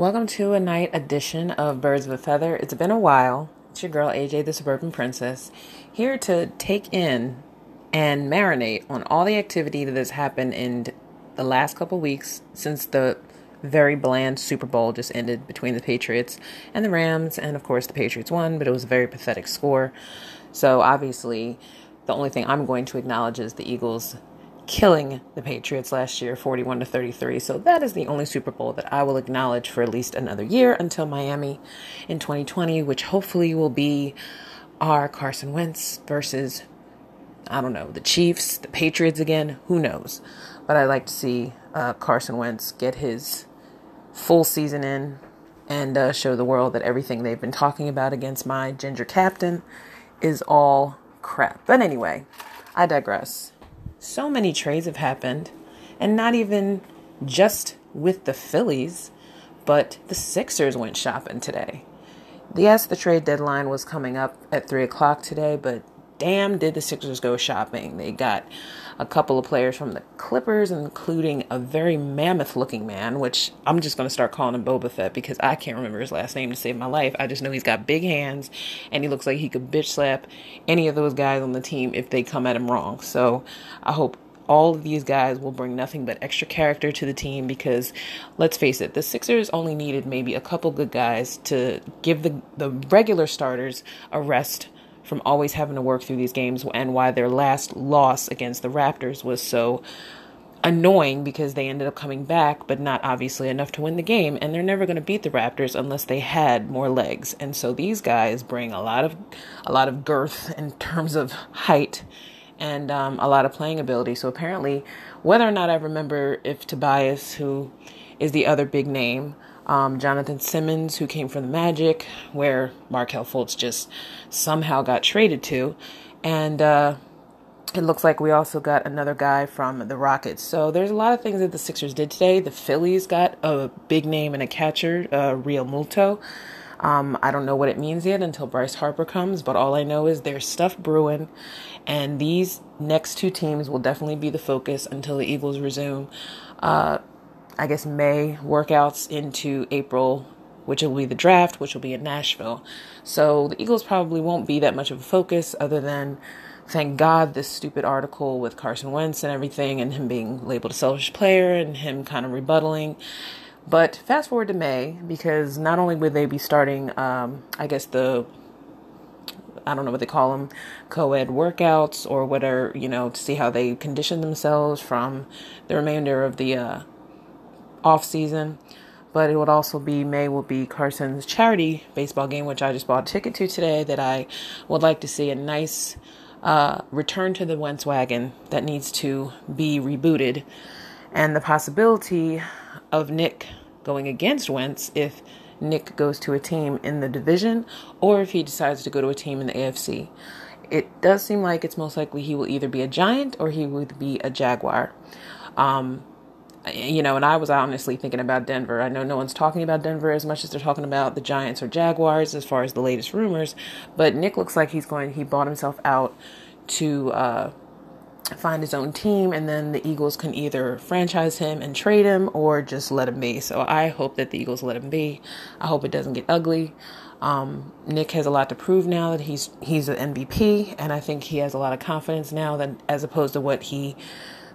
Welcome to a night edition of Birds of a Feather. It's been a while. It's your girl AJ, the Suburban Princess, here to take in and marinate on all the activity that has happened in the last couple weeks since the very bland Super Bowl just ended between the Patriots and the Rams. And of course, the Patriots won, but it was a very pathetic score. So obviously, the only thing I'm going to acknowledge is the Eagles killing the Patriots last year 41 to 33. So that is the only Super Bowl that I will acknowledge for at least another year until Miami in 2020, which hopefully will be our Carson Wentz versus I don't know, the Chiefs, the Patriots again, who knows. But I'd like to see uh, Carson Wentz get his full season in and uh, show the world that everything they've been talking about against my ginger captain is all crap. But anyway, I digress so many trades have happened, and not even just with the Phillies, but the Sixers went shopping today. Yes, the trade deadline was coming up at 3 o'clock today, but damn, did the Sixers go shopping. They got a couple of players from the Clippers, including a very mammoth looking man, which I'm just going to start calling him Boba Fett because I can't remember his last name to save my life. I just know he's got big hands and he looks like he could bitch slap any of those guys on the team if they come at him wrong. So I hope all of these guys will bring nothing but extra character to the team because let's face it, the Sixers only needed maybe a couple good guys to give the the regular starters a rest from always having to work through these games and why their last loss against the Raptors was so annoying because they ended up coming back, but not obviously enough to win the game. And they're never going to beat the Raptors unless they had more legs. And so these guys bring a lot of a lot of girth in terms of height and um, a lot of playing ability. So apparently, whether or not I remember if Tobias, who is the other big name, um, Jonathan Simmons, who came from the Magic, where Markelle Fultz just somehow got traded to. And uh, it looks like we also got another guy from the Rockets. So there's a lot of things that the Sixers did today. The Phillies got a big name and a catcher, uh, Realmuto. Um, I don't know what it means yet until Bryce Harper comes, but all I know is there's stuff brewing, and these next two teams will definitely be the focus until the Eagles resume. Uh, I guess, May workouts into April, which will be the draft, which will be in Nashville. So the Eagles probably won't be that much of a focus other than thank God this stupid article with Carson Wentz and everything and him being labeled a selfish player and him kind of rebuttaling. But fast forward to May because not only would they be starting, um, I guess the I don't know what they call them, co-ed workouts or whatever, you know, to see how they condition themselves from the remainder of the uh, off season. But it would also be May will be Carson's charity baseball game, which I just bought a ticket to today. That I would like to see a nice uh, return to the Wentz wagon that needs to be rebooted, and the possibility of Nick going against Wentz if Nick goes to a team in the division or if he decides to go to a team in the AFC. It does seem like it's most likely he will either be a Giant or he would be a Jaguar. Um, you know, and I was honestly thinking about Denver. I know no one's talking about Denver as much as they're talking about the Giants or Jaguars as far as the latest rumors. But Nick looks like he's going, he bought himself out to uh, find his own team, and then the Eagles can either franchise him and trade him or just let him be. So I hope that the Eagles let him be. I hope it doesn't get ugly. Um, Nick has a lot to prove now that he's he's an MVP, and I think he has a lot of confidence now that as opposed to what he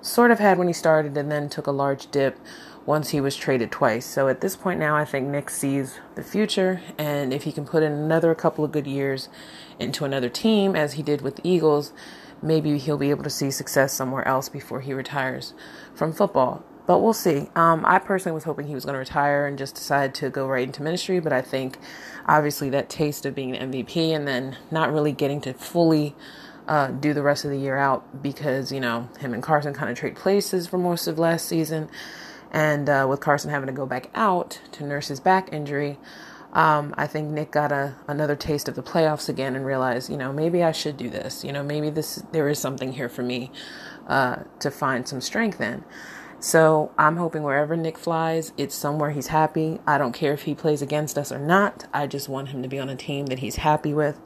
sort of had when he started and then took a large dip once he was traded twice. So at this point now, I think Nick sees the future, and if he can put in another couple of good years into another team, as he did with the Eagles, maybe he'll be able to see success somewhere else before he retires from football. But we'll see. Um, I personally was hoping he was going to retire and just decide to go right into ministry, but I think obviously that taste of being an MVP and then not really getting to fully uh, do the rest of the year out because, you know, him and Carson kind of trade places for most of last season. And uh, with Carson having to go back out to nurse his back injury, um, I think Nick got a another taste of the playoffs again and realized, you know, maybe I should do this. You know, maybe this there is something here for me uh, to find some strength in. So I'm hoping wherever Nick flies, it's somewhere he's happy. I don't care if he plays against us or not. I just want him to be on a team that he's happy with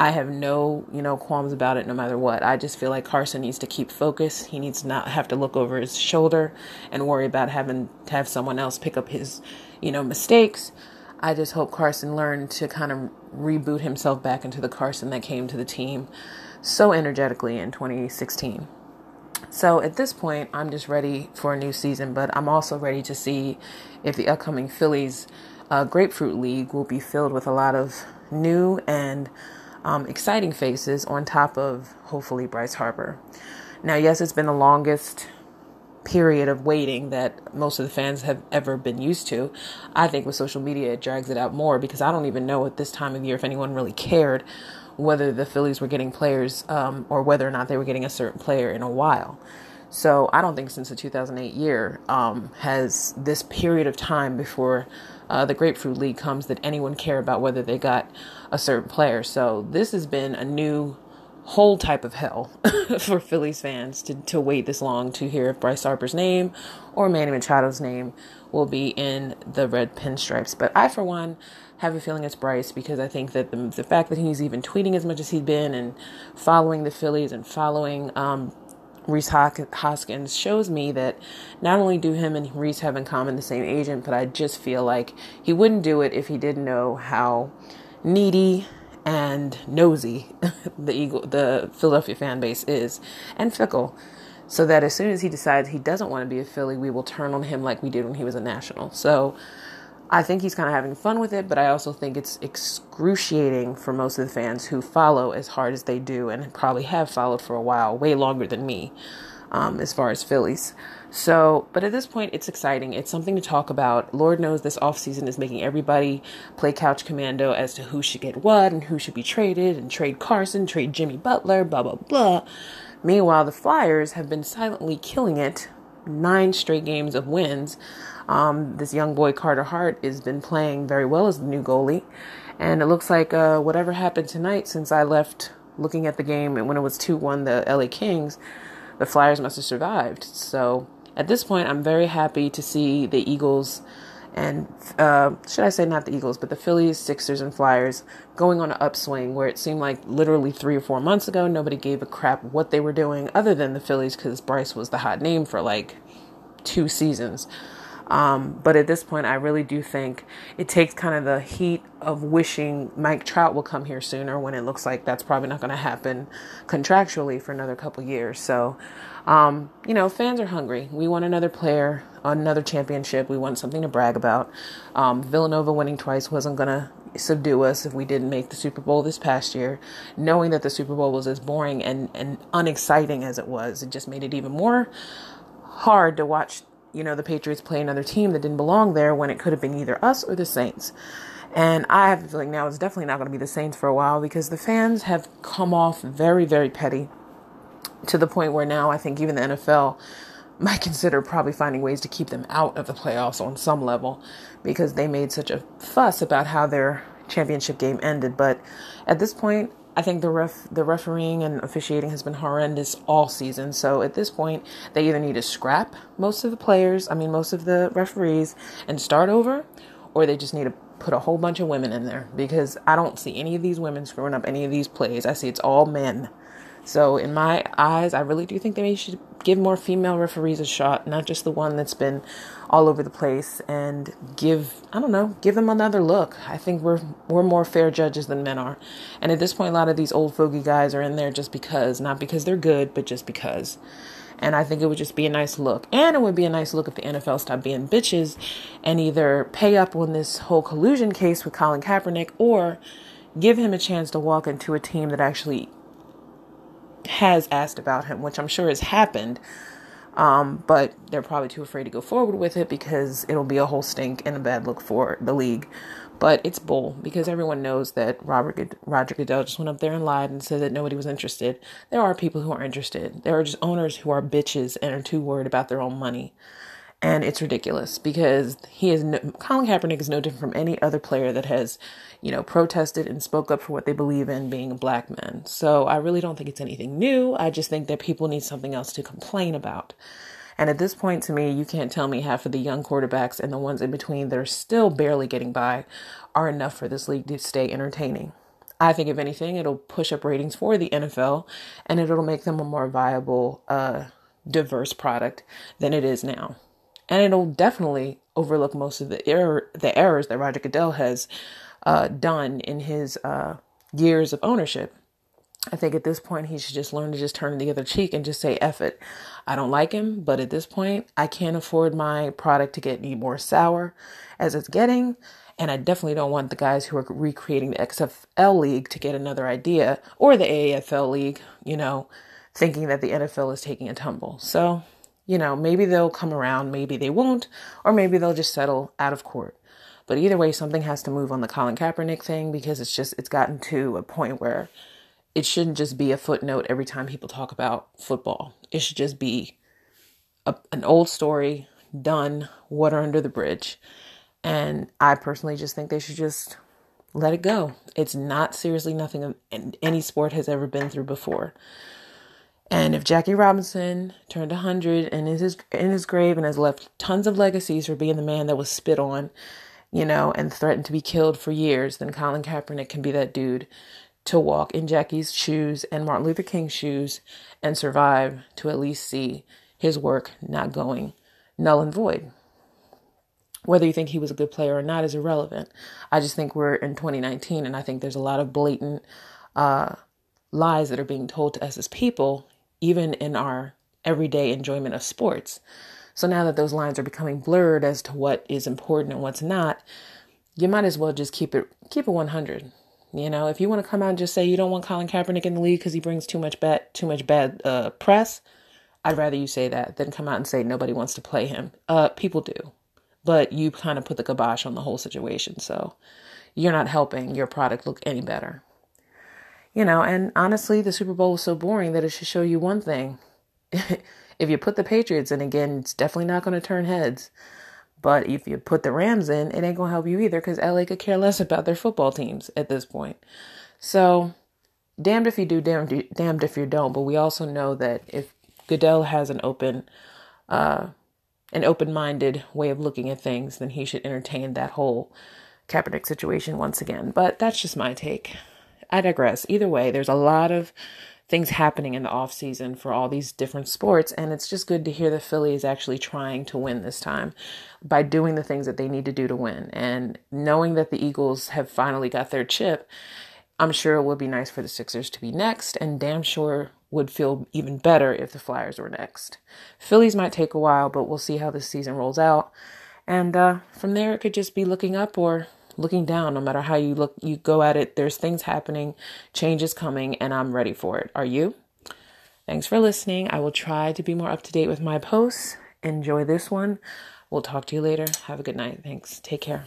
I have no, you know, qualms about it no matter what. I just feel like Carson needs to keep focus. He needs to not have to look over his shoulder and worry about having to have someone else pick up his, you know, mistakes. I just hope Carson learned to kind of reboot himself back into the Carson that came to the team so energetically in 2016. So at this point, I'm just ready for a new season, but I'm also ready to see if the upcoming Phillies uh, Grapefruit League will be filled with a lot of new and um, exciting faces on top of hopefully Bryce Harper. Now, yes, it's been the longest period of waiting that most of the fans have ever been used to. I think with social media, it drags it out more because I don't even know at this time of year if anyone really cared whether the Phillies were getting players um, or whether or not they were getting a certain player in a while. So I don't think since the 2008 year um, has this period of time before uh, the Grapefruit League comes that anyone care about whether they got a certain player. So this has been a new whole type of hell for Phillies fans to, to wait this long to hear if Bryce Harper's name or Manny Machado's name will be in the red pinstripes. But I, for one, have a feeling it's Bryce because I think that the, the fact that he's even tweeting as much as he's been and following the Phillies and following um, Rhys Hoskins shows me that not only do him and Rhys have in common the same agent, but I just feel like he wouldn't do it if he didn't know how needy and nosy the Eagle, the Philadelphia fan base is, and fickle. So that as soon as he decides he doesn't want to be a Philly, we will turn on him like we did when he was a national. So I think he's kind of having fun with it, but I also think it's excruciating for most of the fans who follow as hard as they do and probably have followed for a while, way longer than me, um, as far as Phillies. So, but at this point, it's exciting. It's something to talk about. Lord knows this offseason is making everybody play couch commando as to who should get what and who should be traded and trade Carson, trade Jimmy Butler, blah, blah, blah. Meanwhile, the Flyers have been silently killing it. Nine straight games of wins. Um, this young boy Carter Hart has been playing very well as the new goalie, and it looks like uh, whatever happened tonight since I left looking at the game and when it was two one the LA Kings, the Flyers must have survived. So at this point, I'm very happy to see the Eagles and uh, should I say not the Eagles, but the Phillies, Sixers, and Flyers going on an upswing where it seemed like literally three or four months ago nobody gave a crap what they were doing other than the Phillies because Bryce was the hot name for like two seasons. Um, but at this point, I really do think it takes kind of the heat of wishing Mike Trout will come here sooner when it looks like that's probably not going to happen contractually for another couple years. So, um, you know, fans are hungry. We want another player, another championship. We want something to brag about. Um, Villanova winning twice wasn't going to subdue us if we didn't make the Super Bowl this past year. Knowing that the Super Bowl was as boring and, and unexciting as it was, it just made it even more hard to watch you know, the Patriots play another team that didn't belong there when it could have been either us or the Saints. And I have a feeling now it's definitely not going to be the Saints for a while because the fans have come off very, very petty to the point where now I think even the NFL might consider probably finding ways to keep them out of the playoffs on some level because they made such a fuss about how their championship game ended. But at this point, I think the ref the refereeing and officiating has been horrendous all season. So at this point, they either need to scrap most of the players, I mean most of the referees and start over, or they just need to put a whole bunch of women in there because I don't see any of these women screwing up any of these plays. I see it's all men. So in my eyes, I really do think they should give more female referees a shot, not just the one that's been all over the place and give I don't know, give them another look. I think we're we're more fair judges than men are. And at this point a lot of these old fogey guys are in there just because, not because they're good, but just because. And I think it would just be a nice look. And it would be a nice look if the NFL stopped being bitches and either pay up on this whole collusion case with Colin Kaepernick or give him a chance to walk into a team that actually has asked about him, which I'm sure has happened um, but they're probably too afraid to go forward with it because it'll be a whole stink and a bad look for the league. But it's bull because everyone knows that Robert Roger Goodell just went up there and lied and said that nobody was interested. There are people who are interested. There are just owners who are bitches and are too worried about their own money and it's ridiculous because he is no, Colin Kaepernick is no different from any other player that has, you know, protested and spoke up for what they believe in, being black men. So I really don't think it's anything new. I just think that people need something else to complain about. And at this point, to me, you can't tell me half of the young quarterbacks and the ones in between that are still barely getting by are enough for this league to stay entertaining. I think, if anything, it'll push up ratings for the NFL and it'll make them a more viable, uh, diverse product than it is now. And it'll definitely overlook most of the error, the errors that Roger Goodell has uh, done in his uh, years of ownership. I think at this point he should just learn to just turn the other cheek and just say "eff it. I don't like him, but at this point I can't afford my product to get any more sour as it's getting. And I definitely don't want the guys who are recreating the XFL league to get another idea or the AAFL league, you know, thinking that the NFL is taking a tumble. So, you know, maybe they'll come around, maybe they won't, or maybe they'll just settle out of court. But either way, something has to move on the Colin Kaepernick thing because it's just, it's gotten to a point where it shouldn't just be a footnote every time people talk about football. It should just be a, an old story, done, water under the bridge. And I personally just think they should just let it go. It's not seriously nothing any sport has ever been through before. And if Jackie Robinson turned 100 and is his, in his grave and has left tons of legacies for being the man that was spit on, you know, and threatened to be killed for years, then Colin Kaepernick can be that dude to walk in Jackie's shoes and Martin Luther King's shoes and survive to at least see his work not going null and void. Whether you think he was a good player or not is irrelevant. I just think we're in 2019 and I think there's a lot of blatant uh, lies that are being told to us as people, even in our everyday enjoyment of sports. So now that those lines are becoming blurred as to what is important and what's not, you might as well just keep it keep it 100. You know, if you want to come out and just say you don't want Colin Kaepernick in the league because he brings too much bad too much bad uh, press, I'd rather you say that than come out and say nobody wants to play him. Uh, people do, but you kind of put the kibosh on the whole situation, so you're not helping your product look any better. You know, and honestly, the Super Bowl was so boring that it should show you one thing. if you put the Patriots in again, it's definitely not going to turn heads. But if you put the Rams in, it ain't going to help you either because LA could care less about their football teams at this point. So, damned if you do, damned, damned if you don't. But we also know that if Goodell has an open, uh, an open-minded way of looking at things, then he should entertain that whole Kaepernick situation once again. But that's just my take. I digress. Either way, there's a lot of things happening in the off season for all these different sports and it's just good to hear the Philly is actually trying to win this time by doing the things that they need to do to win and knowing that the Eagles have finally got their chip I'm sure it would be nice for the Sixers to be next and damn sure would feel even better if the Flyers were next. Phillies might take a while but we'll see how this season rolls out and uh, from there it could just be looking up or looking down no matter how you look you go at it there's things happening change is coming and i'm ready for it. Are you? Thanks for listening. I will try to be more up to date with my posts. Enjoy this one. We'll talk to you later. Have a good night. Thanks. Take care